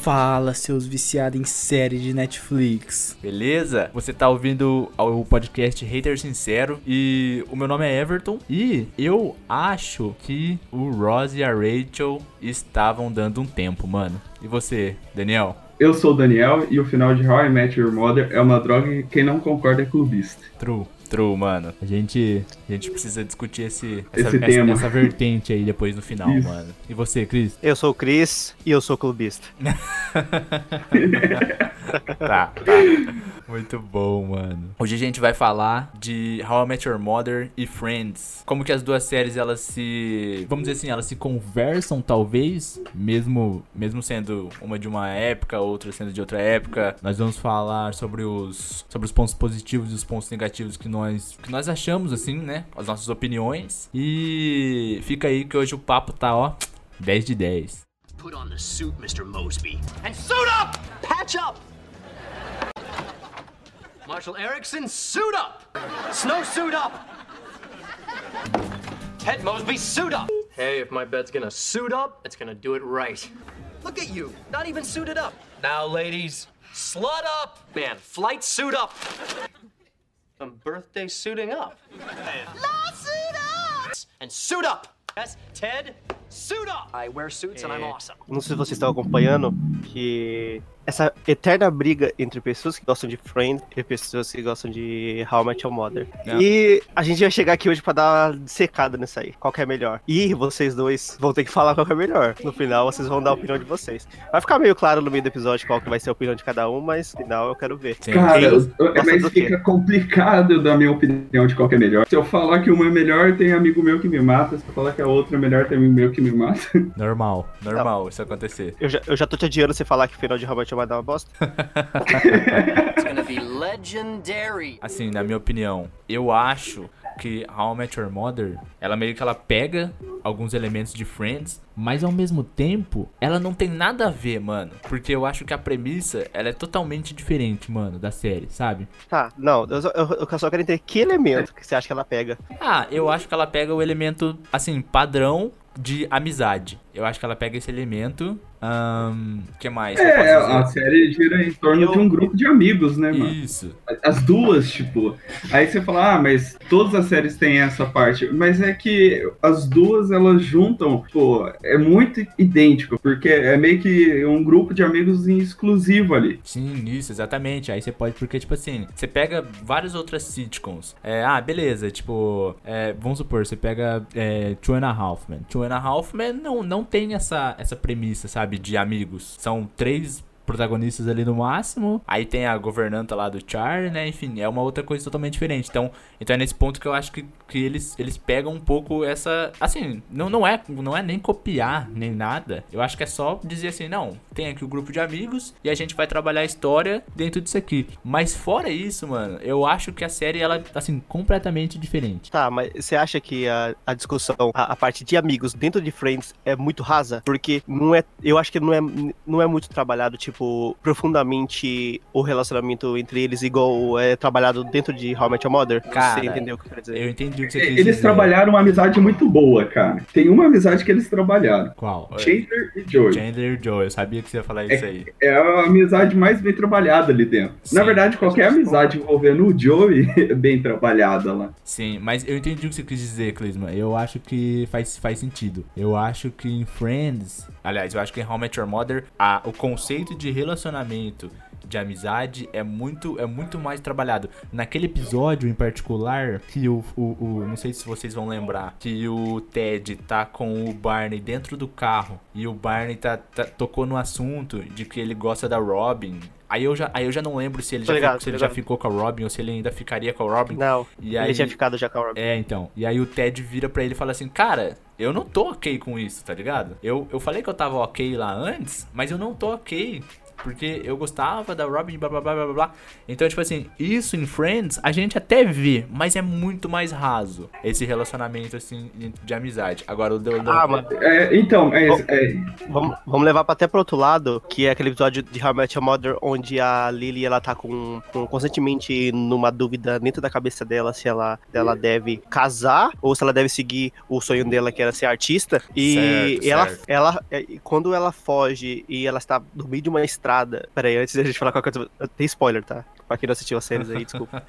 Fala, seus viciados em série de Netflix. Beleza? Você tá ouvindo o podcast Hater Sincero e o meu nome é Everton e eu acho que o Ross e a Rachel estavam dando um tempo, mano. E você, Daniel? Eu sou o Daniel e o final de How I Met Your Mother é uma droga e quem não concorda é clubista. True. True, mano. A gente, a gente precisa discutir esse, esse essa, tema. Essa, essa, vertente aí depois no final, Isso. mano. E você, Cris? Eu sou o Cris e eu sou clubista. tá, tá. Muito bom, mano. Hoje a gente vai falar de How I Met Your Mother e Friends. Como que as duas séries elas se, vamos dizer assim, elas se conversam talvez, mesmo mesmo sendo uma de uma época, outra sendo de outra época. Nós vamos falar sobre os sobre os pontos positivos e os pontos negativos que nós que nós achamos assim, né? As nossas opiniões. E fica aí que hoje o papo tá, ó, 10 de 10. Put on the suit, Mr. Mosby. And suit up! Patch up! Marshall Erickson, suit up! Snow suit up! Ted Mosby, suit up! Hey, if my bed's gonna suit up, it's gonna do it right. Look at you, not even suited up. Now, ladies, slut up! Man, flight suit up! Some birthday suiting up. Suit up! And suit up! Yes, Ted, suit up! I wear suits and I'm awesome. Não sei se vocês estão acompanhando que essa eterna briga entre pessoas que gostam de Friends e pessoas que gostam de How I Met Your Mother. Não. E a gente vai chegar aqui hoje pra dar uma secada nisso aí. Qual que é melhor? E vocês dois vão ter que falar qual que é melhor. No final, vocês vão dar a opinião de vocês. Vai ficar meio claro no meio do episódio qual que vai ser a opinião de cada um, mas no final eu quero ver. Sim. Cara, eu- mas fica complicado eu dar minha opinião de qual que é melhor. Se eu falar que uma é melhor, tem amigo meu que me mata. Se eu falar que a outra é melhor, tem amigo meu que me mata. Normal, normal isso acontecer. Eu já, eu já tô te adiando você falar que o final de How I Met Your Mother é uma bosta. It's gonna be legendary. Assim, na minha opinião, eu acho que How I Met Your Mother, ela meio que ela pega alguns elementos de Friends, mas ao mesmo tempo, ela não tem nada a ver, mano. Porque eu acho que a premissa, ela é totalmente diferente, mano, da série, sabe? Tá, não, eu só, eu- eu só quero entender que elemento que você acha que ela pega. Ah, eu acho que ela pega o elemento, assim, padrão de amizade. Eu acho que ela pega esse elemento. Que mais? que posso É, a série gira em torno Eu- de um grupo de amigos, né, mano? Isso. As duas, tipo. Aí você fala, ah, mas todas as séries têm essa parte. Mas é que as duas elas juntam, pô, é muito idêntico, porque é meio que um grupo de amigos em exclusivo ali. Sim, isso, exatamente. Aí você pode, porque, tipo assim, você pega várias outras sitcoms. É, ah, beleza, tipo, é, vamos supor, você pega é, Two and a Half Men. Two and a Half Men não, não tem essa, essa premissa, sabe, de amigos. São três protagonistas ali no máximo. Aí tem a governanta lá do Charlie, né? Enfim, é uma outra coisa totalmente diferente. Então, então é nesse ponto que eu acho que, que eles, eles pegam um pouco essa. Assim, não, não, é, não é nem copiar, nem nada. Eu acho que é só dizer assim, não, tem aqui o grupo de amigos e a gente vai trabalhar a história dentro disso aqui. Mas fora isso, mano, eu acho que a série, ela, assim, completamente diferente. Tá, mas você acha que a, a discussão, a, a parte de amigos dentro de Friends é muito rasa? Porque não é, eu acho que não é, não é muito trabalhado, tipo, profundamente o relacionamento entre eles, igual é trabalhado dentro de How I Met Your Mother. Cara, você entendeu o que eu quero dizer? Eu entendi o que você quis Eles dizer. trabalharam uma amizade muito boa, cara. Tem uma amizade que eles trabalharam. Qual? Chandler e Joey. Chandler e Joe, eu sabia que você ia falar isso aí. É a amizade mais bem trabalhada ali dentro. Sim. Na verdade, qualquer amizade envolvendo o Joey é bem trabalhada lá. Sim, mas eu entendi o que você quis dizer, Clisma. Eu acho que faz, faz sentido. Eu acho que em Friends, aliás, eu acho que em How I Met Your Mother, a, o conceito de relacionamento, de amizade, é muito, é muito mais trabalhado. Naquele episódio em particular, que o, o, o- Não sei se vocês vão lembrar, que o Ted tá com o Barney dentro do carro e o Barney tá, tá- tocou no assunto de que ele gosta da Robin. Aí eu já, aí eu já não lembro se ele, já, ligado, fi- se ele já ficou com a Robin ou se ele ainda ficaria com a Robin. Não, E ele aí- tinha ficado já com a Robin. É, então. E aí o Ted vira pra ele e fala assim, cara, eu não tô ok com isso, tá ligado? Eu, eu falei que eu tava ok lá antes, mas eu não tô ok porque eu gostava da Robin, blá blá blá blá blá. Então, tipo assim, isso em Friends a gente até vê, mas é muito mais raso esse relacionamento, assim, de amizade. Agora, o The Ah, mano, É, então, é, é, vamos, vamos levar pra até pro outro lado, que é aquele episódio de How I Met Your Mother, onde a Lily, ela tá com, com constantemente numa dúvida dentro da cabeça dela, se ela, ela deve casar, ou se ela deve seguir o sonho dela, que era ser artista. E Certo, ela, certo. ela, é, quando ela foge e ela está no meio de uma estrada... Peraí, antes da gente falar qualquer coisa, tem spoiler, tá? Pra quem não assistiu as séries aí, desculpa.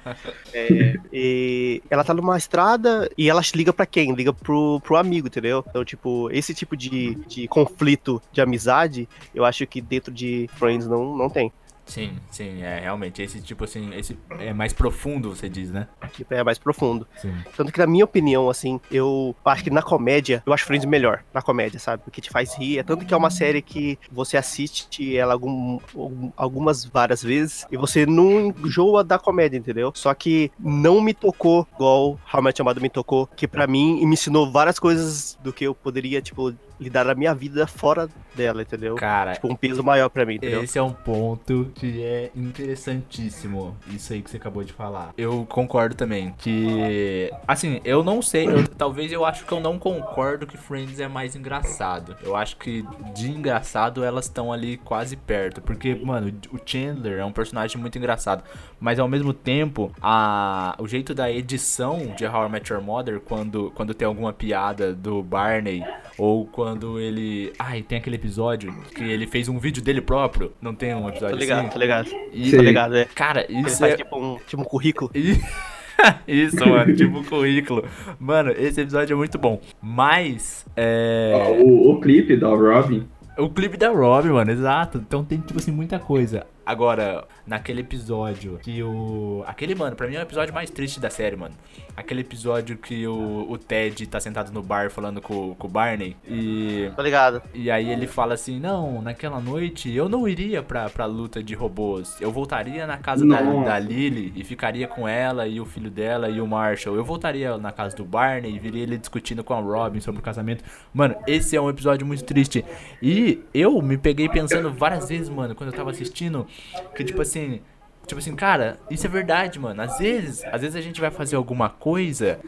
É, e ela tá numa estrada e ela liga pra quem? Liga pro, pro amigo, entendeu? Então, tipo, esse tipo de, de conflito de amizade, eu acho que dentro de Friends não, não tem. Sim, sim, é realmente. Esse tipo assim, esse é mais profundo, você diz, né? Tipo, é mais profundo. Sim. Tanto que, na minha opinião, assim, eu acho que na comédia, eu acho Friends melhor. Na comédia, sabe? Porque te faz rir. É tanto que é uma série que você assiste ela algum, algum- algumas várias vezes e você não enjoa da comédia, entendeu? Só que não me tocou igual How Met Mother me tocou, que pra mim me ensinou várias coisas do que eu poderia, tipo, lidar na minha vida fora dela, entendeu? Cara, Tipo, um peso maior pra mim, entendeu? Esse é um ponto que é interessantíssimo. Isso aí que você acabou de falar. Eu concordo também que, assim, eu não sei, eu- talvez eu acho que eu não concordo que Friends é mais engraçado. Eu acho que de engraçado elas estão ali quase perto, porque, mano, o Chandler é um personagem muito engraçado, mas ao mesmo tempo, a o jeito da edição de How I Met Your Mother quando quando tem alguma piada do Barney ou quando ele, ai, tem aquele episódio que ele fez um vídeo dele próprio, não tem um Tô episódio ligado, assim? tô ligado. E- Tô ligado, é. Cara, Ele isso faz é tipo um, tipo um currículo. e- Isso, mano, tipo um currículo. Mano, esse episódio é muito bom. Mas, é. o, o clipe da Robin. O clipe da Robin, mano, exato. Então tem, tipo assim, muita coisa. Agora, naquele episódio que o. Aquele, mano, pra mim é o episódio mais triste da série, mano. Aquele episódio que o, o Ted tá sentado no bar falando com, com o Barney. E. Tô ligado. E aí ele fala assim, não, naquela noite eu não iria pra, pra luta de robôs. Eu voltaria na casa da, da Lily e ficaria com ela e o filho dela e o Marshall. Eu voltaria na casa do Barney e viria ele discutindo com a Robin sobre o casamento. Mano, esse é um episódio muito triste. E eu me peguei pensando várias vezes, mano, quando eu tava assistindo, que tipo assim... Tipo assim, cara, isso é verdade, mano. Às vezes, às vezes a gente vai fazer alguma coisa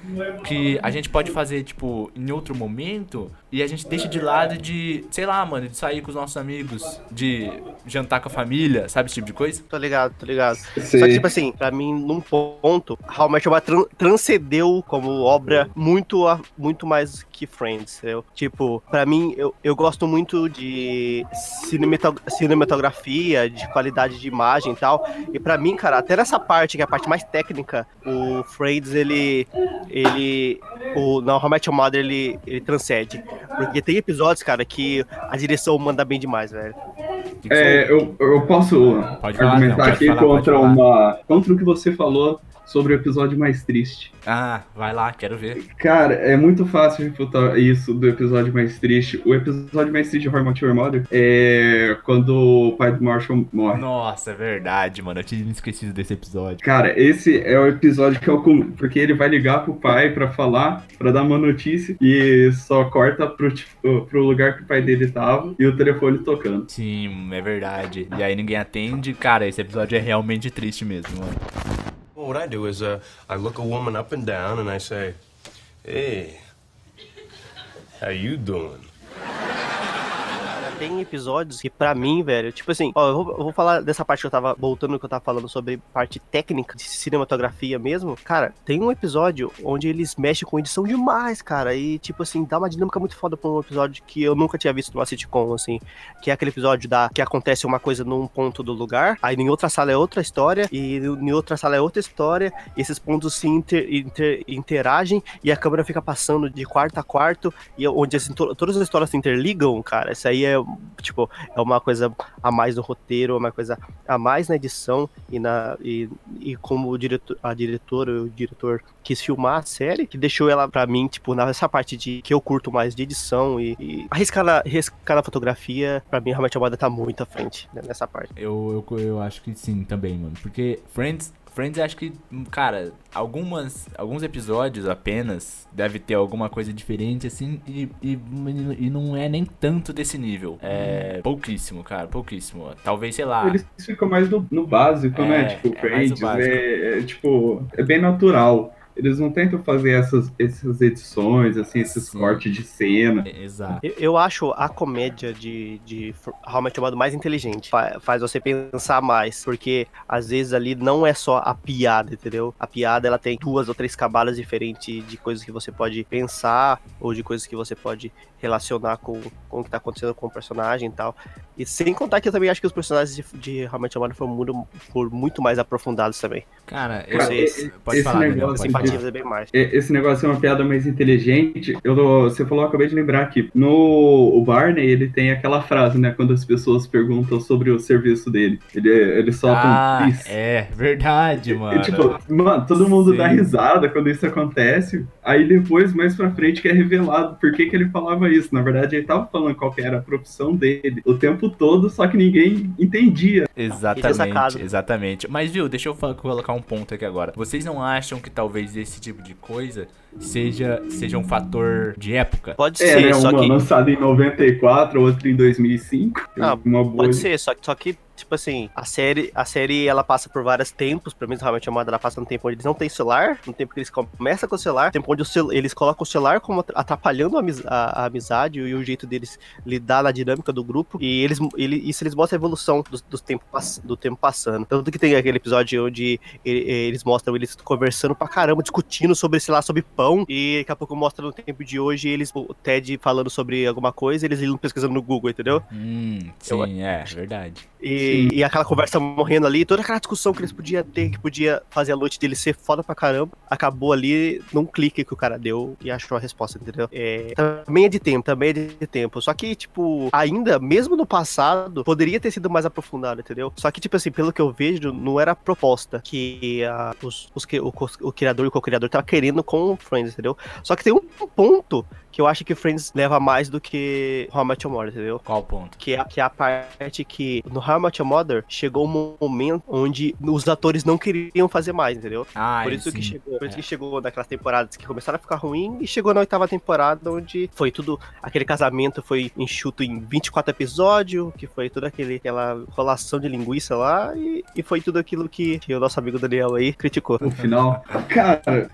que a gente pode fazer, tipo, em outro momento e a gente deixa de lado de, sei lá, mano, de sair com os nossos amigos, de jantar com a família, sabe esse tipo de coisa? Tô ligado, tô ligado. Só que, tipo assim, pra mim, num ponto, How I Met Your tran- transcendeu como obra muito, a- muito mais que Friends, entendeu? Tipo, pra mim, eu, eu gosto muito de cinematografia, de qualidade de imagem e tal. E pra mim, cara, até nessa parte, que é a parte mais técnica, o Friends, ele. Ele. O, não, How I Met Your Mother, ele, ele transcende. Porque tem episódios, cara, que a direção manda bem demais, velho. É, eu, eu posso Pode falar, argumentar não, pode aqui falar, contra falar. uma. contra o que você falou sobre o episódio mais triste. Ah, vai lá, quero ver. Cara, é muito fácil refutar isso do episódio mais triste. O episódio mais triste de Met Your Mother é quando o pai do Marshall morre. Nossa, é verdade, mano. Eu tinha me esquecido desse episódio. Cara, esse é o episódio que é o porque ele vai ligar pro pai pra falar, pra dar uma notícia e só corta pro, pro lugar que o pai dele tava e o telefone tocando. Sim, é verdade. E aí ninguém atende. Cara, esse episódio é realmente triste mesmo, mano. Well, what I do is uh, I look a woman up and down and I say, "Hey, how you doing?" Tem episódios que, pra mim, velho, tipo assim, ó, eu vou, eu vou falar dessa parte que eu tava voltando que eu tava falando sobre parte técnica de cinematografia mesmo. Cara, tem um episódio onde eles mexem com edição demais, cara. E, tipo assim, dá uma dinâmica muito foda pra um episódio que eu nunca tinha visto numa sitcom, assim. Que é aquele episódio da que acontece uma coisa num ponto do lugar, aí em outra sala é outra história, e em outra sala é outra história, esses pontos se inter- inter- interagem e a câmera fica passando de quarto a quarto, e onde assim, to- todas as histórias se interligam, cara. Isso aí é, tipo, é uma coisa a mais no roteiro, é uma coisa a mais na edição e, na, e, e como o diretor, a diretora, o diretor quis filmar a série, que deixou ela pra mim, tipo, nessa parte de que eu curto mais de edição e, e arriscar, na, arriscar na fotografia, pra mim, realmente a moda tá muito à frente né, nessa parte. Eu, eu, eu acho que sim também, mano. Porque Friends Friends, acho que, cara, algumas, alguns episódios apenas deve ter alguma coisa diferente, assim, e, e, e não é nem tanto desse nível. É pouquíssimo, cara, pouquíssimo. Talvez, sei lá. Eles ficam mais no, no básico, né? É, Tipo, é Friends, é, é, tipo, é bem natural. Eles não tentam fazer essas, essas edições, assim, esses Sim. cortes de cena. É, Exato. Eu, eu acho a comédia de, de How I Met Your Mother mais inteligente. Fa- faz você pensar mais. Porque às vezes ali não é só a piada, entendeu? A piada ela tem duas ou três camadas diferentes de coisas que você pode pensar ou de coisas que você pode relacionar com, com o que tá acontecendo com o personagem e tal. E sem contar que eu também acho que os personagens de, de How I Met Your Mother foram muito, foram muito mais aprofundados também. Cara, eu, Cara, esse- esse pode falar, Daniel, negócio pode é bem mais. Esse negócio é uma piada mais inteligente. Eu, você falou, eu acabei de lembrar aqui. No o Barney, ele tem aquela frase, né? Quando as pessoas perguntam sobre o serviço dele. Ele, ele solta Ah, um peace. é, verdade, E, mano. tipo, mano, todo mundo Sim. dá risada quando isso acontece. Aí depois, mais pra frente, que é revelado por que, que ele falava isso. Na verdade, ele tava falando qual que era a profissão dele o tempo todo, só que ninguém entendia. Exatamente, exatamente. Mas viu, deixa eu colocar um ponto aqui agora. Vocês não acham que talvez esse tipo de coisa seja, seja um fator de época? Pode É, ser, né? só Uma que. lançada em 94, outra em 2005. Ah, uma boa. Pode ser, só, que- só que, tipo assim, a série, a série ela passa por vários tempos, pelo menos realmente chamada, ela passa no tempo onde eles não têm celular, no tempo que eles começam com o celular, no tempo onde eles colocam o celular como at- atrapalhando a, a- a amizade e o jeito deles lidar na dinâmica do grupo, e eles, ele, isso eles mostram a evolução do, do, tempo, do tempo passando. Tanto que tem aquele episódio onde eles mostram eles conversando pra caramba, discutindo sobre, sei lá, sobre pão, e daqui a pouco mostra no tempo de hoje eles, o Ted falando sobre alguma coisa, eles indo pesquisando no Google, entendeu? Hum, Eu- sim, é, verdade. E, e aquela conversa morrendo ali, toda aquela discussão que eles podiam ter, que podia fazer a noite dele ser foda pra caramba, acabou ali num clique que o cara deu e achou a resposta, entendeu? É, também é de tempo, também é de tempo. Só que, tipo, ainda, mesmo no passado, poderia ter sido mais aprofundado, entendeu? Só que, tipo assim, pelo que eu vejo, não era a proposta que a- os, os que- o, o criador e o co-criador tava querendo com o Friends, entendeu? Só que tem um ponto que eu acho que Friends leva mais do que How I Met Your Mother, entendeu? Qual ponto? que é, que é a parte que no How I Met Your Mother chegou um momento onde os atores não queriam fazer mais, entendeu? Ah, por isso sim. que chegou, por isso É. que chegou naquelas temporadas que começaram a ficar ruim e chegou na oitava temporada onde foi tudo aquele casamento foi enxuto em 24 episódios, que foi toda aquele, aquela rolação de linguiça lá e, e foi tudo aquilo que, que o nosso amigo Daniel aí criticou. No final. Cara,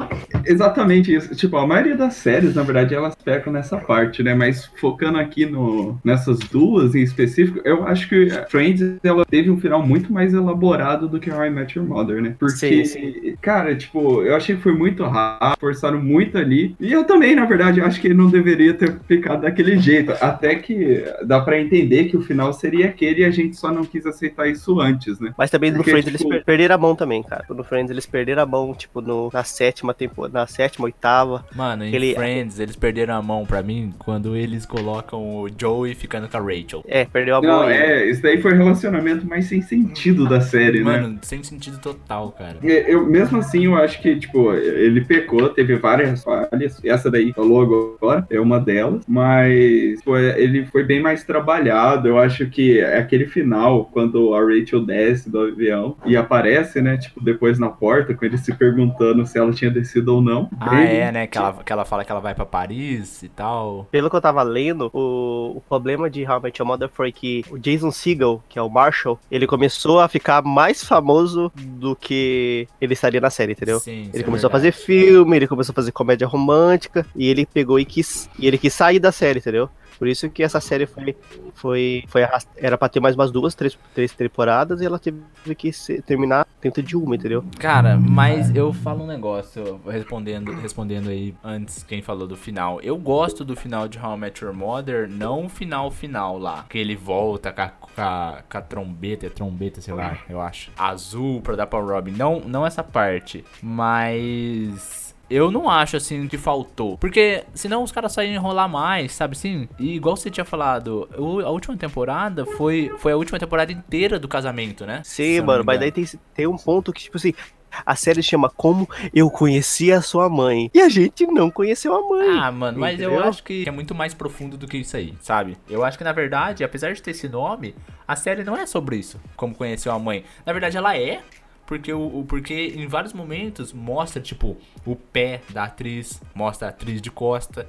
exatamente isso. Tipo, a maioria das séries, na verdade, elas pecam nessa parte, né? Mas focando aqui no, nessas duas em específico, eu acho que Friends, ela teve um final muito mais elaborado do que How I Met Your Mother, né? Porque, Sim, cara, tipo, eu achei que foi muito rápido, forçaram muito ali. E eu também, na verdade, acho que não deveria ter ficado daquele jeito. Até que dá pra entender que o final seria aquele e a gente só não quis aceitar isso antes, né? Mas também no Porque, Friends tipo- eles per- perderam a mão também, cara. No Friends eles perderam a mão, tipo, no, na sétima temporada, na sétima, oitava. Mano, em Aquele- Friends, eles perderam a mão pra mim quando eles colocam o Joey ficando com a Rachel. É, perdeu a mão Não, aí. é, isso daí foi o relacionamento mais sem sentido da série, né? Mano, sem sentido total, cara. É, Eu, mesmo assim, eu acho que, tipo, ele pecou, teve várias falhas. Essa daí falou agora, é uma delas. Mas tipo, é, ele foi bem mais trabalhado. Eu acho que aquele final, quando a Rachel desce do avião e aparece, né, tipo, depois na porta, com ele se perguntando se ela tinha descido ou não. Ah, é, né? Que ela, que ela fala que ela vai pra Paris e tal. Pelo que eu tava lendo, o, o problema de How I Met Your Mother foi que o Jason Segel, que é o Marshall, ele começou a ficar mais famoso do que ele estaria na série, entendeu? Sim, Ele é começou a verdade. fazer filme, ele começou a fazer comédia romântica, e ele pegou e quis. E ele quis sair da série, entendeu? Por isso que essa série foi. foi, foi era pra ter mais umas duas, três, três temporadas, e ela teve que ser- terminar dentro de uma, entendeu? Cara, mas eu falo um negócio, respondendo, respondendo aí antes quem falou do final. Eu gosto do final de How I Met Your Mother, não o final final lá. Que ele volta com a, com a, com a trombeta, é trombeta, sei lá, eu acho. Azul pra dar pra Robin. Não, não essa parte, mas... Eu não acho assim que faltou. Porque senão os caras só iam enrolar mais, sabe assim? E igual você tinha falado, a última temporada foi, foi a última temporada inteira do casamento, né? Sim, eu mano, mas daí tem, tem um ponto que, tipo assim, A série chama Como Eu Conheci a Sua Mãe. E a gente não conheceu a mãe. Ah, mano, mas eu Entendeu? acho que é muito mais profundo do que isso aí, sabe? Eu acho que na verdade, apesar de ter esse nome, a série não é sobre isso, como conheceu a mãe. Na verdade, ela é, porque o, o- porque em vários momentos mostra tipo o pé da atriz, mostra a atriz de costa,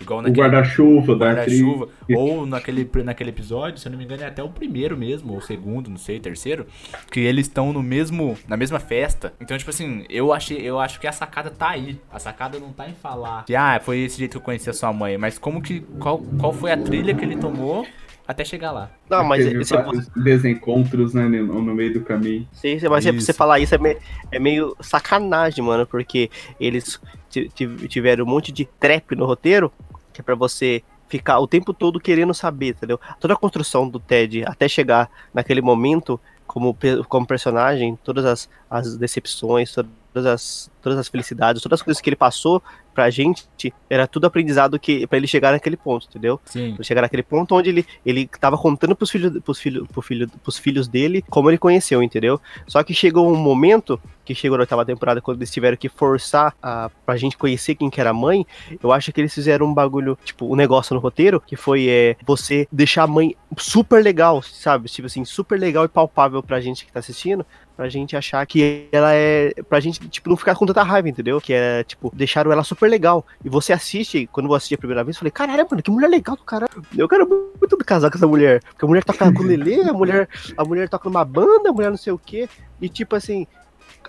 igual O naquele guarda-chuva da atriz. guarda-chuva, ou naquele naquele episódio, se eu não me engano, é até o primeiro mesmo, ou o segundo, não sei, terceiro, que eles estão no mesmo na mesma festa. Então, tipo assim, eu achei, eu acho que a sacada tá aí. A sacada não tá em falar que ah, foi esse jeito que eu conheci a sua mãe, mas como que qual, qual foi a trilha que ele tomou até chegar lá. Não, mas Teve esse, vários desencontros, né, no, no meio do caminho. Sim, mas Isso. você falar isso é, me- é meio sacanagem, mano, porque eles ti- ti- tiveram um monte de trap no roteiro, que é pra você ficar o tempo todo querendo saber, entendeu? Toda a construção do Ted até chegar naquele momento como, como personagem, todas as, as decepções, todas as, todas as felicidades, todas as coisas que ele passou pra gente, era tudo aprendizado que para ele chegar naquele ponto, entendeu? Sim. Pra chegar naquele ponto onde ele, ele tava contando pros filhos, pros, filho, pro filho, pros filhos dele como ele conheceu, entendeu? Só que chegou um momento, que chegou na oitava temporada, quando eles tiveram que forçar a, pra gente conhecer quem que era a mãe, eu acho que eles fizeram um bagulho, tipo, um negócio no roteiro, que foi é, você deixar a mãe super legal, sabe? Tipo assim, super legal e palpável pra gente que tá assistindo, pra gente achar que ela é. Pra gente, tipo, não ficar com tanta raiva, entendeu? Que é, tipo, deixaram ela super legal. E você assiste, quando eu assisti a primeira vez, eu falei, caralho, mano, que mulher legal do caralho. Eu quero muito casar com essa mulher. Porque a mulher toca com Lelê, a mulher, a mulher toca numa banda, a mulher não sei o quê. E tipo assim,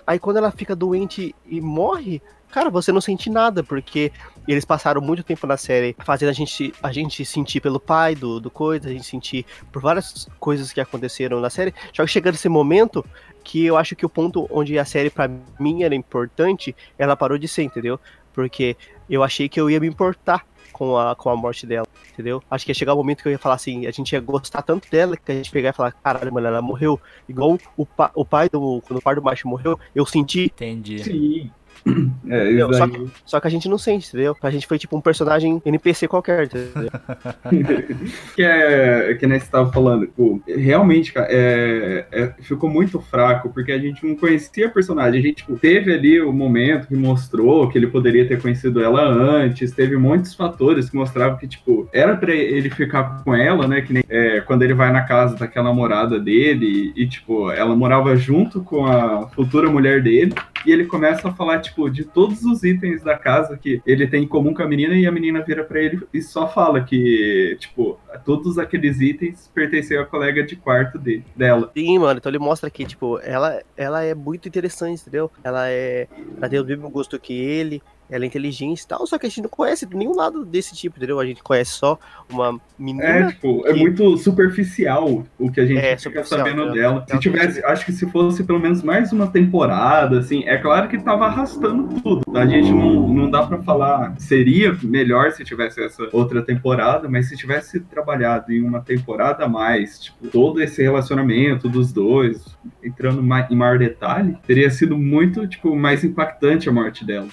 aí quando ela fica doente e morre. Cara, você não sente nada, porque eles passaram muito tempo na série fazendo a gente, a gente sentir pelo pai do, do coisa, a gente sentir por várias coisas que aconteceram na série. Só que chegando esse momento, que eu acho que o ponto onde a série pra mim era importante, ela parou de ser, entendeu? Porque eu achei que eu ia me importar com a, com a morte dela, entendeu? Acho que ia chegar o momento que eu ia falar assim, a gente ia gostar tanto dela que a gente pegar e falar, caralho, mano, ela morreu. Igual o, pa, o pai do. Quando o pai do macho morreu, eu senti, Entendi. Sim. É, isso Só daí. só que a gente não sente, entendeu? Pra gente foi tipo um personagem NPC qualquer, entendeu? que é que nem você tava falando, tipo, realmente, cara, é, é- ficou muito fraco, porque a gente não conhecia a personagem. A gente tipo, teve ali o momento que mostrou que ele poderia ter conhecido ela antes, teve muitos fatores que mostravam que, tipo, era pra ele ficar com ela, né? Que nem é, quando ele vai na casa daquela namorada dele e, tipo, ela morava junto com a futura mulher dele. E ele começa a falar, tipo, de todos os itens da casa que ele tem em comum com a menina, e a menina vira pra ele e só fala que, tipo, todos aqueles itens pertenciam à colega de quarto dele, dela. Sim, mano, então ele mostra que, tipo, ela, ela é muito interessante, entendeu? Ela é. Ela tem o mesmo gosto que ele, ela é inteligente e tal, só que a gente não conhece nenhum lado desse tipo, entendeu? A gente conhece só uma É, menina. tipo, é que- muito superficial o que a gente É, fica sabendo né? dela. Se Ela tivesse, acho que se fosse pelo menos mais uma temporada, assim, é claro que tava arrastando tudo. A gente não, não dá pra falar, seria melhor se tivesse essa outra temporada, mas se tivesse trabalhado em uma temporada a mais, tipo, todo esse relacionamento dos dois, entrando em maior detalhe, teria sido muito, tipo, mais impactante a morte dela.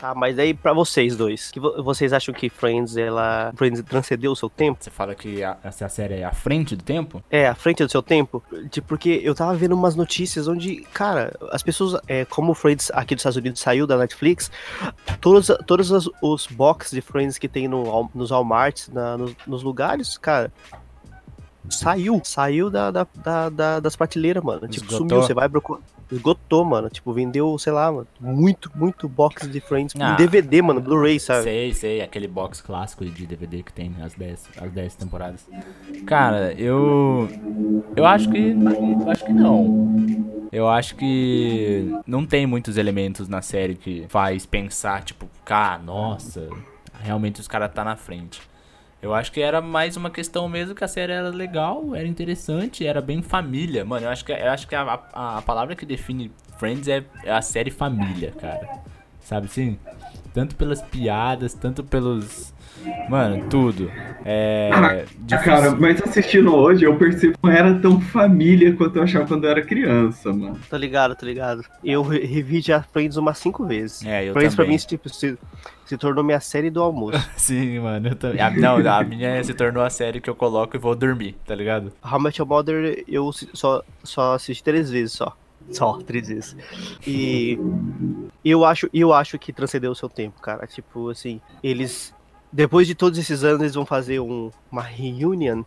Tá, mas aí pra vocês dois, que vo- vocês acham que Friends, ela. Friends transcendeu o seu tempo? Você fala que a- essa série é à frente do tempo? É, à frente do seu tempo? Tipo, porque eu tava vendo umas notícias onde, cara, as pessoas, é, como o Friends aqui dos Estados Unidos saiu da Netflix, todos, todos os, os boxes de Friends que tem no, Wal- nos Walmarts, na- nos, nos lugares, cara, saiu. Saiu da, da, da- da- das prateleiras, mano. Tipo, Esgotou. sumiu, você vai procurar. Esgotou, mano. Tipo, vendeu, sei lá, mano, muito, muito box de Friends. Ah. em DVD, mano, Blu-ray, sabe? Sei, sei, aquele box clássico de DVD que tem as 10, as 10 temporadas. Cara, eu. Eu acho que. Eu acho que não. Eu acho que não tem muitos elementos na série que faz pensar, tipo, cara, nossa, realmente os caras tá na frente. Eu acho que era mais uma questão mesmo que a série era legal, era interessante, era bem família. Mano, eu acho que, eu acho que a, a, a palavra que define Friends é, é a série família, cara. Sabe assim? Tanto pelas piadas, tanto pelos Mano, tudo. É. Ah. Cara, mas assistindo hoje, eu percebo que não era tão família quanto eu achava quando eu era criança, mano. Tô ligado, tô ligado. Eu re- revi já Friends umas cinco vezes. É, eu Friends pra também. mim tipo, se, se tornou minha série do almoço. Sim, mano, eu também. A, não, a minha se tornou a série que eu coloco e vou dormir, tá ligado? How I Met Your Mother eu só, só assisti três vezes só. Só, três vezes. E eu acho, eu acho que transcendeu o seu tempo, cara. Tipo, assim, eles. Depois de todos esses anos, eles vão fazer um, uma reunion.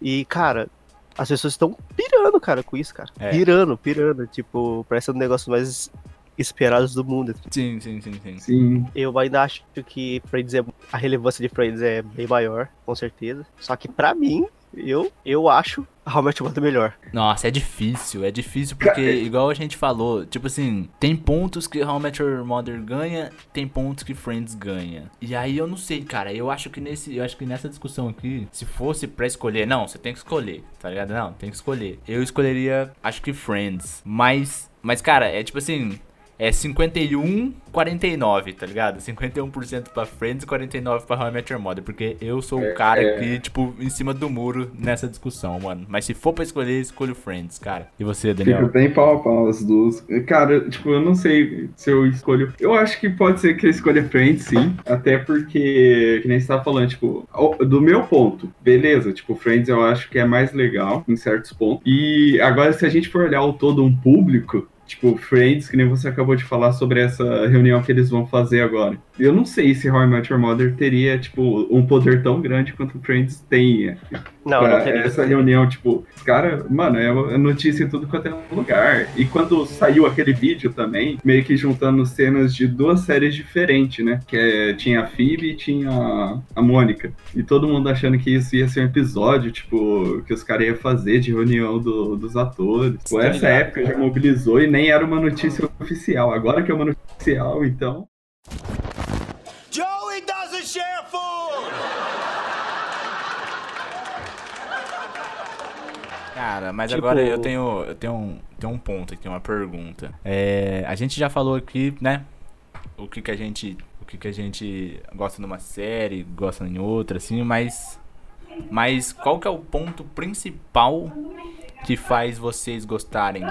E, cara, as pessoas estão pirando, cara, com isso, cara. É. Pirando, pirando. Tipo, parece um negócio mais esperados do mundo. Sim, sim, sim, sim. Sim. Eu ainda acho que Friends é, a relevância de Friends é bem maior, com certeza. Só que pra mim, eu, eu acho a How I Met Your Mother melhor. Nossa, é difícil, é difícil porque, igual a gente falou, tipo assim, tem pontos que How I Met Your Mother ganha, tem pontos que Friends ganha. E aí eu não sei, cara, eu acho que nesse, eu acho que nessa discussão aqui, se fosse pra escolher, não, você tem que escolher, tá ligado? Não, tem que escolher. Eu escolheria, acho que Friends, mas, mas cara, é tipo assim, é 51, 49, tá ligado? 51% pra Friends e 49% pra How I Met Your Mother. Porque eu sou o cara é. que, tipo, em cima do muro nessa discussão, mano. Mas se for pra escolher, escolho Friends, cara. E você, Daniel? bem pau a pau as duas. Cara, tipo, eu não sei se eu escolho. Eu acho que pode ser que eu escolha Friends, sim. Até porque, que nem você tava falando, tipo, do meu ponto, beleza, tipo, Friends eu acho que é mais legal em certos pontos. E agora, se a gente for olhar o todo um público. Tipo, Friends, que nem você acabou de falar sobre essa reunião que eles vão fazer agora. Eu não sei se How I Met Your Mother teria, tipo, um poder tão grande quanto Friends tem Não, pra não teria. essa reunião, tipo, os caras, mano, é notícia em tudo quanto é lugar. E quando saiu aquele vídeo também, meio que juntando cenas de duas séries diferentes, né? Que é, tinha a Phoebe e tinha a, a Mônica. E todo mundo achando que isso ia ser um episódio, tipo, que os caras iam fazer de reunião do- dos atores. Pô, Tá essa época já mobilizou e nem era uma notícia oficial. Agora que é uma notícia oficial, então. Joey doesn't share food! Cara, mas Tipo- agora eu tenho, eu tenho um, tenho um ponto aqui, uma pergunta. É, a gente já falou aqui, né? O que que a gente, o que que a gente gosta numa série, gosta em outra, assim, mas, mas qual que é o ponto principal que faz vocês gostarem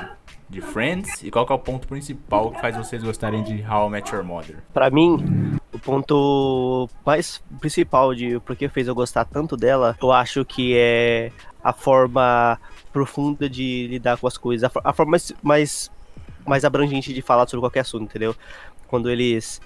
de Friends e qual é o ponto principal que faz vocês gostarem de How I Met Your Mother? Pra mim, o ponto mais principal de por que fez eu gostar tanto dela, eu acho que é a forma profunda de lidar com as coisas, a forma mais, mais, mais abrangente de falar sobre qualquer assunto, entendeu? Quando eles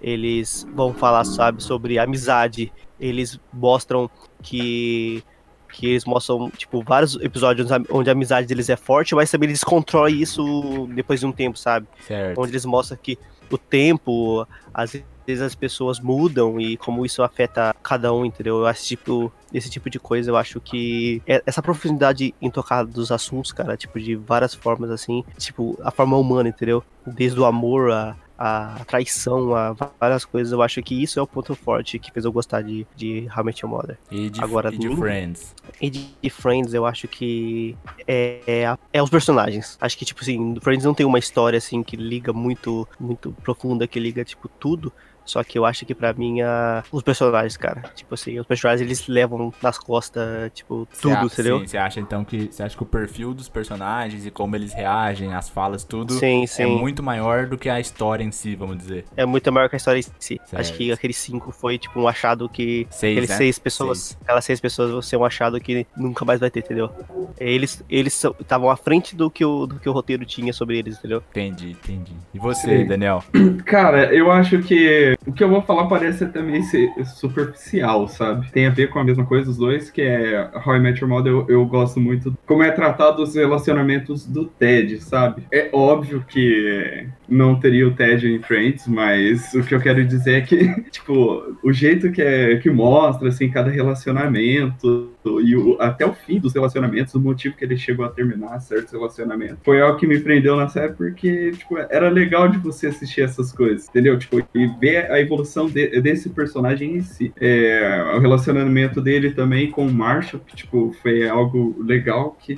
eles vão falar, sabe, sobre amizade, eles mostram que que eles mostram, tipo, vários episódios onde a amizade deles é forte, mas também eles descontroem isso depois de um tempo, sabe? Certo. onde eles mostram que o tempo, às vezes as pessoas mudam e como isso afeta cada um, entendeu? Eu acho tipo, esse tipo de coisa, eu acho que é- essa profundidade em tocar dos assuntos, cara, tipo, de várias formas, assim, tipo, a forma humana, entendeu? Desde o amor, a, a traição, a várias coisas, eu acho que isso é o ponto forte que fez eu gostar de, de How I Met Your Mother. E de, Agora, e de Friends? E de, de Friends, eu acho que é, é, é os personagens. Acho que, tipo assim, Friends não tem uma história, assim, que liga muito, muito profunda, que liga, tipo, tudo. Só que eu acho que pra mim, a, os personagens, cara, tipo assim, os personagens, eles levam nas costas, tipo, tudo, entendeu? Sim, você acha então que você acha que o perfil dos personagens e como eles reagem, as falas, tudo Sim, é sim. muito maior do que a história em si, vamos dizer. É muito maior que a história em si. Certo. Acho que aqueles cinco foi, tipo, um achado que. Seis, aqueles né? seis pessoas. Aquelas seis pessoas vão ser um achado que nunca mais vai ter, entendeu? Eles eles estavam à frente do que, o, do que o roteiro tinha sobre eles, entendeu? Entendi, entendi. E você, Sim. Daniel? Cara, eu acho que o que eu vou falar parece também ser superficial, sabe? Tem a ver com a mesma coisa, os dois, que é How I Met Your Mother, eu, eu gosto muito como é tratado os relacionamentos do Ted, sabe? É óbvio que não teria o Ted em Friends, mas o que eu quero dizer é que, tipo, o jeito que, é, que mostra, assim, cada relacionamento e o- até o fim dos relacionamentos, o motivo que ele chegou a terminar certos relacionamentos, foi algo que me prendeu na série porque, tipo, era legal de você assistir essas coisas, entendeu? Tipo, e ver a evolução de- desse personagem em si. É, o relacionamento dele também com o Marshall, que, tipo, foi algo legal que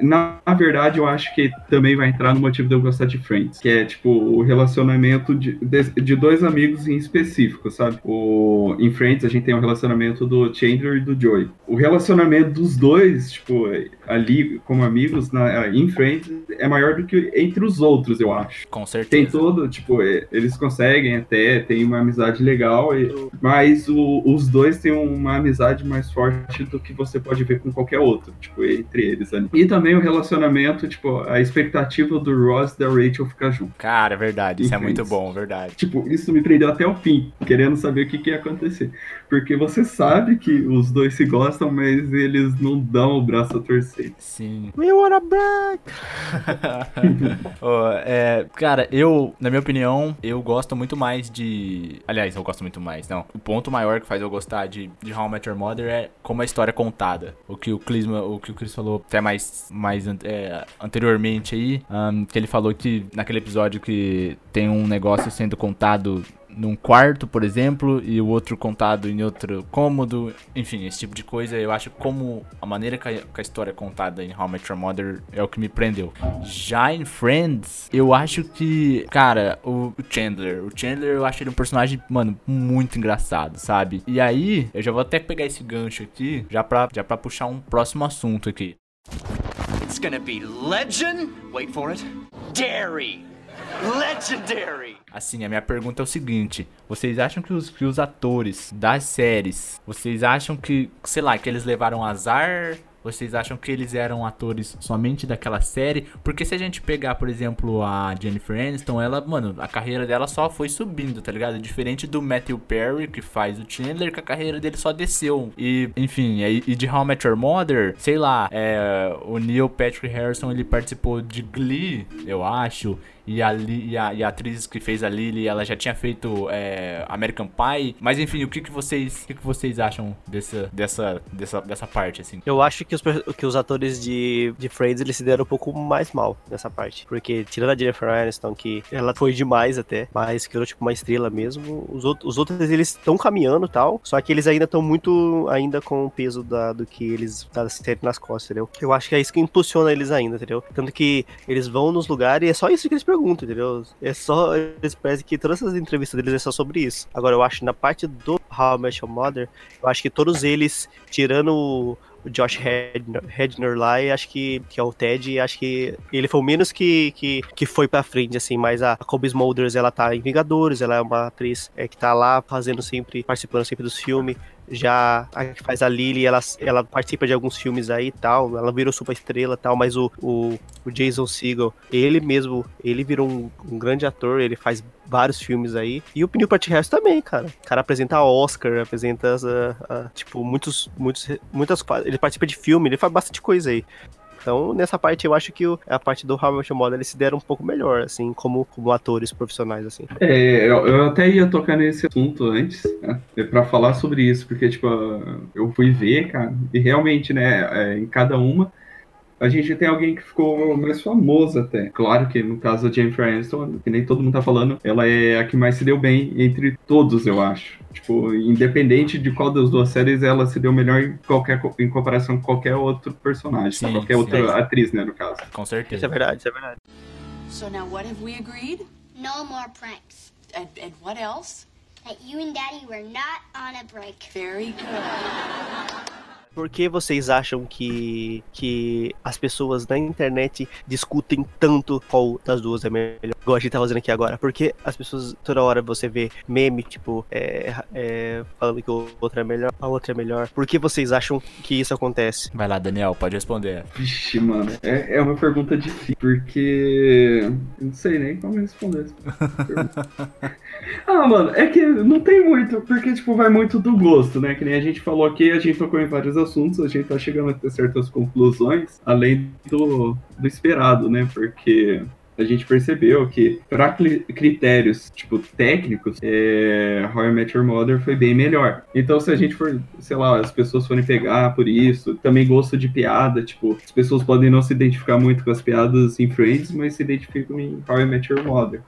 na verdade, eu acho que também vai entrar no motivo de eu gostar de Friends, que é, tipo, o relacionamento de, de, de dois amigos em específico, sabe? O, em Friends, a gente tem o relacionamento do Chandler e do Joey. O relacionamento dos dois, tipo, ali como amigos, na, em Friends, é maior do que entre os outros, eu acho. Com certeza. Tem todo, tipo, eles conseguem até, tem uma amizade legal, e, mas o, os dois têm uma amizade mais forte do que você pode ver com qualquer outro, tipo, entre eles ali. E também o relacionamento, tipo, a expectativa do Ross e da Rachel ficar junto. Cara, verdade, isso é muito bom, verdade. Tipo, isso me prendeu até o fim, querendo saber o que, que ia acontecer. Porque você sabe que os dois se gostam, mas eles não dão o braço a torcer. Sim. We wanna break! Ó, é, cara, eu, na minha opinião, eu gosto muito mais de. Aliás, eu gosto muito mais, não. O ponto maior que faz eu gostar de, de How I Met Your Mother é como a história é contada. O que o Chris, o que o Chris falou até mais, mais é, anteriormente aí, ahn, que ele falou que naquele episódio que tem um negócio sendo contado num quarto, por exemplo, e o outro contado em outro cômodo, enfim, esse tipo de coisa. Eu acho como a maneira que a, que a história é contada em How I Met Your Mother é o que me prendeu. Já em Friends, eu acho que, cara, o, Chandler, o Chandler eu acho ele um personagem, mano, muito engraçado, sabe? E aí, eu já vou até pegar esse gancho aqui, já pra, já pra puxar um próximo assunto aqui. It's gonna be legend. Wait for it. Dairy. Legendary. Assim, a minha pergunta é o seguinte: vocês acham que os, que os atores das séries, vocês acham que, sei lá, que eles levaram azar? Vocês acham que eles eram atores somente daquela série? Porque se a gente pegar, por exemplo, a Jennifer Aniston, ela, mano, a carreira dela só foi subindo, tá ligado? Diferente do Matthew Perry, que faz o Chandler, que a carreira dele só desceu. E, enfim, e, de How I Met Your Mother, sei lá, é, o Neil Patrick Harrison, ele participou de Glee, eu acho. E a, Li- e, a, e a atriz que fez a Lily, ela já tinha feito é, American Pie. Mas enfim, o que, que vocês, o que, que vocês acham dessa, dessa, dessa, dessa parte, assim? Eu acho que os, que os atores de, de Friends eles se deram um pouco mais mal nessa parte. Porque, tirando a Jennifer Aniston, que ela foi demais até, mas que tipo uma estrela mesmo, os, outros os outros eles estão caminhando tal, só que eles ainda estão muito ainda com o peso da, do que eles da nas costas, entendeu? Eu acho que é isso que impulsiona eles ainda, entendeu? Tanto que eles vão nos lugares e é só isso que eles perguntam, entendeu? É só. Eles parecem que todas essas entrevistas deles é só sobre isso. Agora, eu acho que na parte do How I Met Your Mother, eu acho que todos eles, tirando o Josh Hedner, Hedner lá, e acho que, que é o Ted, e acho que ele foi o menos que, que, que foi pra frente, assim, mas a Kobe Smulders, ela tá em Vingadores, ela é uma atriz é, que tá lá fazendo sempre, participando sempre dos filmes, já a que faz a Lily, ela, ela participa de alguns filmes aí e tal, ela virou super estrela e tal, mas o, o, o Jason Segel, ele mesmo, ele virou um, um grande ator, ele faz vários filmes aí, e o Neil Patrick Harris também, cara, o cara apresenta Oscar, apresenta, uh, uh, tipo, muitos, muitos, muitas, ele participa de filme, ele faz bastante coisa aí. Então, nessa parte, eu acho que a parte do How Mother, eles se deram um pouco melhor, assim, como, como atores profissionais, assim. É, eu, eu até ia tocar nesse assunto antes, né, pra falar sobre isso, porque, tipo, eu fui ver, cara, e realmente, né, é, em cada uma, a gente tem alguém que ficou mais famoso até. Claro que no caso da Jennifer Aniston, que nem todo mundo tá falando, ela é a que mais se deu bem entre todos, eu acho. Tipo, independente de qual das duas séries, ela se deu melhor em, qualquer, em comparação com qualquer outro personagem, Sim, qualquer sim. outra atriz, né, no caso. Com Isso é certeza. verdade, isso é verdade. So now what have we agreed? No more pranks. And, and what else? That you and Daddy were not on a break. Very good. Por que vocês acham que, que as pessoas na internet discutem tanto qual das duas é melhor? Igual a gente tá fazendo aqui agora. Porque as pessoas, toda hora você vê meme, tipo, é, é, falando que o outro é melhor, a outra é melhor. Por que vocês acham que isso acontece? Vai lá, Daniel, pode responder. Vixe, mano, é, é uma pergunta difícil, porque eu não sei nem como responder essa pergunta. ah, mano, é que não tem muito, porque, tipo, vai muito do gosto, né? Que nem a gente falou aqui, a gente tocou em vários assuntos, a gente tá chegando a ter certas conclusões, além do, do esperado, né? Porque a gente percebeu que, para critérios, tipo, técnicos, é, How I Met Your Mother foi bem melhor. Então, se a gente for, sei lá, as pessoas forem pegar por isso, também gosto de piada, tipo, as pessoas podem não se identificar muito com as piadas em Friends, mas se identificam em How I Met Your Mother.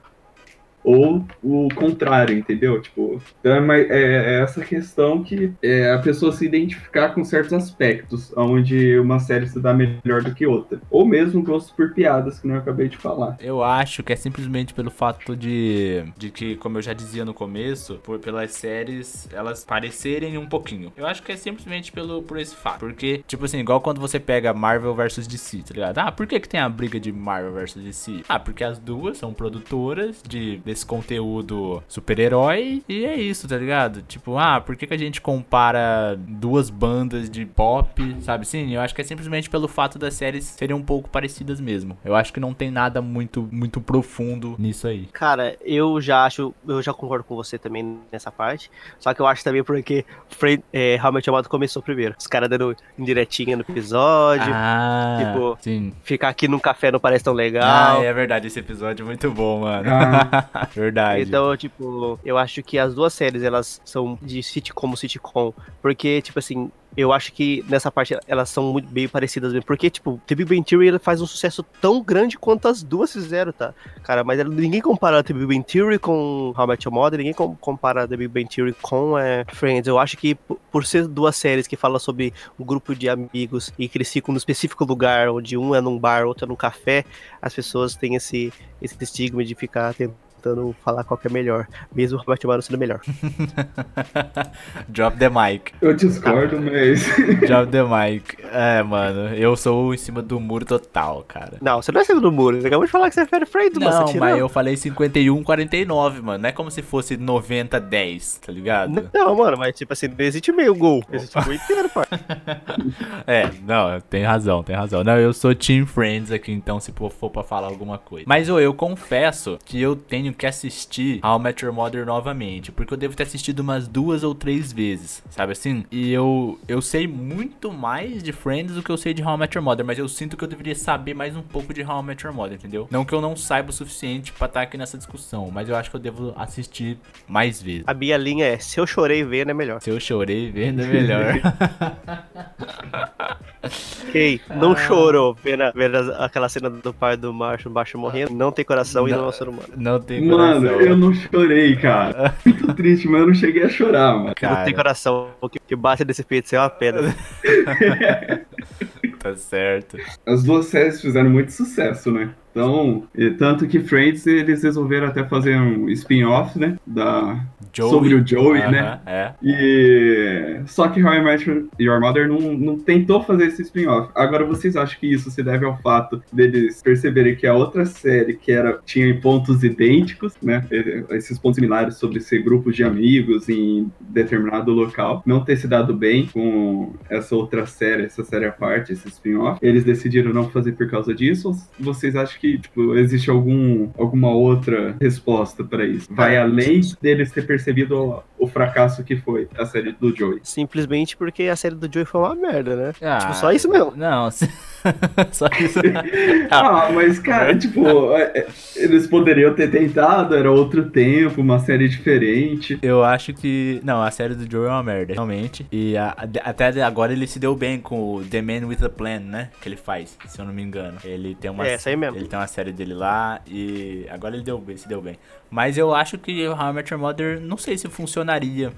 Ou o contrário, entendeu? Tipo, então é, é- é essa questão que é a pessoa se identificar com certos aspectos, onde uma série se dá melhor do que outra. Ou mesmo gosto por piadas, que não acabei de falar. Eu acho que é simplesmente pelo fato de, de que, como eu já dizia no começo, por, pelas séries elas parecerem um pouquinho. Eu acho que é simplesmente pelo, por esse fato. Porque, tipo assim, igual quando você pega Marvel versus DC, tá ligado? Ah, por que, que tem a briga de Marvel versus DC? Ah, porque as duas são produtoras de, desse conteúdo super-herói e é isso, tá ligado? Tipo, ah, por que, que a gente compara duas bandas de pop, sabe? Sim, eu acho que é simplesmente pelo fato das séries serem um pouco parecidas mesmo. Eu acho que não tem nada muito, muito profundo nisso aí. Cara, eu já acho, eu já concordo com você também nessa parte. Só que eu acho também porque Friend, é, Your Mother começou primeiro. Os caras dando indiretinha no episódio. Ah, tipo, sim. Ficar aqui no café não parece tão Ah, legal. é verdade, esse episódio é muito bom, mano. Ah. verdade. Então, tipo, eu acho que as duas séries, elas são de sitcom, sitcom. Porque, tipo assim, eu acho que nessa parte elas são muito bem parecidas. Porque, tipo, The Big Bang Theory faz um sucesso tão grande quanto as duas fizeram, tá? Cara, mas ninguém compara The Big Bang Theory com How I Met Your Mother, ninguém com- compara The Big Bang Theory com é, Friends. Eu acho que por ser duas séries que falam sobre um grupo de amigos e que eles ficam no específico lugar, onde um é num bar, outro é num café, as pessoas têm esse, esse estigma de ficar tentando falar qual que é melhor, mesmo o Mother sendo melhor. Drop the mic. Eu discordo, mas. Drop the mic. É, mano, eu sou em cima do muro total, cara. Não, você não é sendo do muro, você acabou de falar que você prefere Friends, mano. Não, mas eu falei 51, 49, mano. Não é como se fosse 90, 10, tá ligado? Não, mano, mas tipo assim, não existe meio gol. Existe gol inteiro, pai. É, não, tem razão, tem razão. Não, eu sou Team Friends aqui, então se for for pra falar alguma coisa. Mas ô, eu confesso que eu tenho que assistir How I Met Your Mother novamente, porque eu devo ter assistido umas duas ou três vezes, sabe assim? E eu, eu sei muito mais de Friends do que eu sei de How I Met Your Mother, mas eu sinto que eu deveria saber mais um pouco de How I Met Your Mother, entendeu? Não que eu não saiba o suficiente pra estar aqui nessa discussão, mas eu acho que eu devo assistir mais vezes. A minha linha é: se eu chorei vendo, é melhor. Se eu chorei vendo é melhor. Quem não chorou vendo, as- aquela cena do pai do Marshall, Marshall morrendo, não tem coração e não é um ser humano. Não tem Mano, coração. eu não chorei, cara. Muito triste, mas eu não cheguei a chorar, mano. não Cara, tem coração. O que, que bate nesse peito é uma pena. tá certo. As duas séries fizeram muito sucesso, né? Então, tanto que Friends, eles resolveram até fazer um spin-off, né? Da... Joey. Sobre o Joey, né? É. E... Só que How I Met Your Mother não, não tentou fazer esse spin-off. Agora, vocês acham que isso se deve ao fato deles perceberem que a outra série, que era tinha pontos idênticos, né? Esses pontos similares sobre ser grupos de amigos em determinado local, não ter se dado bem com essa outra série, essa série à parte, esse spin-off. Eles decidiram não fazer por causa disso? Ou vocês acham que tipo, existe algum, alguma outra resposta para isso? Vai além deles ter percebido o, o fracasso que foi a série do Joey. Simplesmente porque a série do Joey foi uma merda, né? Ah, Tipo, só isso mesmo. Não, só isso. Ah, mas, cara, tipo, é, é, eles poderiam ter tentado, era outro tempo, uma série diferente. Eu acho que. Não, a série do Joe é uma merda, realmente. E a- até agora ele se deu bem com o The Man with a Plan, né? Que ele faz, se eu não me engano. Ele tem uma. É, essa aí mesmo. Ele tem uma série dele lá e agora ele deu bem, se deu bem. Mas eu acho que How I Met Your Mother, não sei se funcionaria.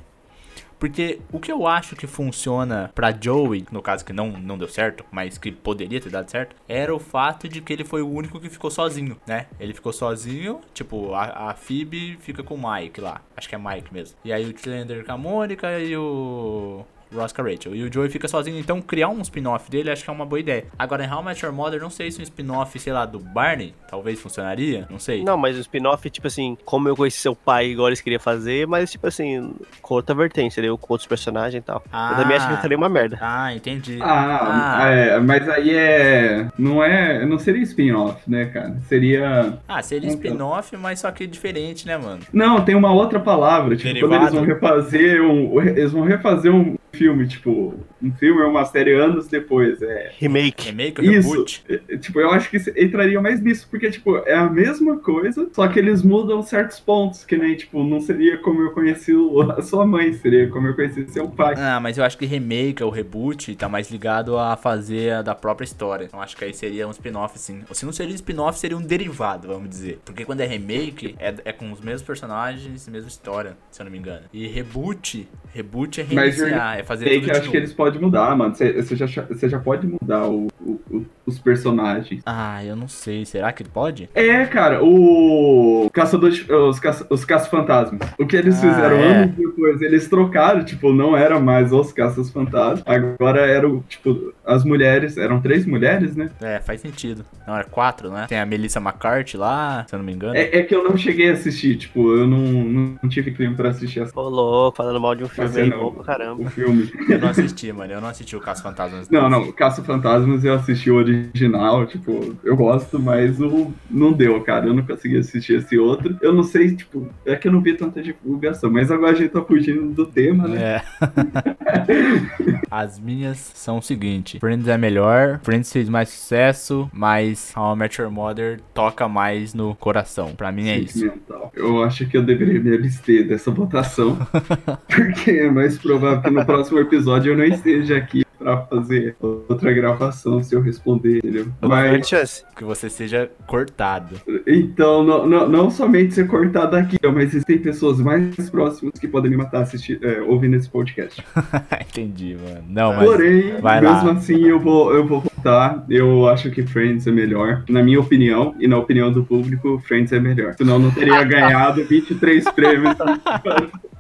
Porque o que eu acho que funciona pra Joey, no caso que não, não deu certo, mas que poderia ter dado certo, era o fato de que ele foi o único que ficou sozinho, né? Ele ficou sozinho, tipo, a, a Phoebe fica com o Mike lá. Acho que é Mike mesmo. E aí o Chandler com a Mônica e o. Ross com a Rachel. E o Joey fica sozinho, então criar um spin-off dele acho que é uma boa ideia. Agora, em How I Met Your Mother, não sei se um spin-off, sei lá, do Barney, talvez funcionaria, não sei. Não, mas o spin-off, tipo assim, como eu conheci seu pai, igual eles queriam fazer, mas, tipo assim, com outra vertente, entendeu? Com outros personagens e tal. Eu também acho que ficaria uma merda. Ah, entendi. Ah, Ah. é, mas aí é. Não é. Não seria spin-off, né, cara? Seria. Ah, seria Então. spin-off, mas só que diferente, né, mano? Não, tem uma outra palavra. Tipo, quando eles Derivado? vão refazer um. Eles vão refazer um filme, tipo, um filme ou uma série anos depois. É, Remake. Remake ou Isso. reboot? É, Tipo, eu acho que isso entraria mais nisso, porque, tipo, é a mesma coisa, só que eles mudam certos pontos, que nem, tipo, não seria como eu conheci a sua mãe, seria como eu conheci seu pai. Ah, mas eu acho que remake ou reboot tá mais ligado a fazer a da própria história. Então acho que aí seria um spin-off, sim. Ou se não seria spin-off, seria um derivado, vamos dizer. Porque quando é remake, é, é com os mesmos personagens, mesma história, se eu não me engano. E reboot, reboot é Mas reiniciar, é fazer Tem tudo que acho que novo. eles podem mudar, mano. Você já, já pode mudar o- o- o- os personagens. Ah, eu não sei. Será que ele pode? É, cara, o Caçador de, os, caça, os Caça-Fantasmas. O que eles Ah, fizeram é. anos depois, eles trocaram, tipo, não era mais os Caças-Fantasmas. Agora eram, tipo, as mulheres, eram três mulheres, né? É, faz sentido. Não, era quatro, né? Tem a Melissa McCarthy lá, se eu não me engano. É, é que eu não cheguei a assistir, tipo, eu não, não tive clima pra assistir essa- Ô, louco, falando mal de um filme é aí, pra caramba. o filme. Eu não assisti, mano. Eu não assisti o Caso Fantasmas. Não, não, Caça-Fantasmas eu assisti o original, tipo, eu gosto, mas o não deu, cara. Eu não consegui assistir esse outro. Eu não sei, tipo, é que eu não vi tanta divulgação, mas agora a gente tá fugindo do tema, né? É. As minhas são o seguinte: Friends é melhor, Friends fez mais sucesso, mas How I Met Your Mother toca mais no coração. Pra mim é isso. Eu acho que eu deveria me abster dessa votação, porque é mais provável que no próximo episódio eu não esteja aqui pra fazer outra gravação se eu responder, entendeu? Mas, chance. Que você seja cortado. então, não, não, não somente ser cortado aqui, mas existem pessoas mais próximas que podem me matar assistir, é, ouvindo esse podcast. Entendi, mano. Não, mas. Porém, vai mesmo lá. assim, eu vou, eu vou votar. Eu acho que Friends é melhor. Na minha opinião, e na opinião do público, Friends é melhor. Senão não teria ganhado 23 prêmios.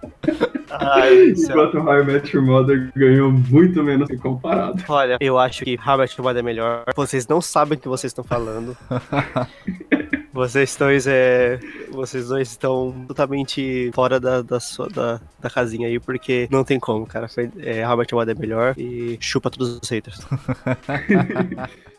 Ai. Enquanto How I Met Your Mother ganhou muito menos que comparado. Olha, eu acho que Robert Mother é melhor. Vocês não sabem o que vocês estão falando. Vocês dois é. Vocês dois estão totalmente fora da, da, sua, da, da casinha aí, porque não tem como, cara. Foi, é, Robert é melhor e chupa todos os haters.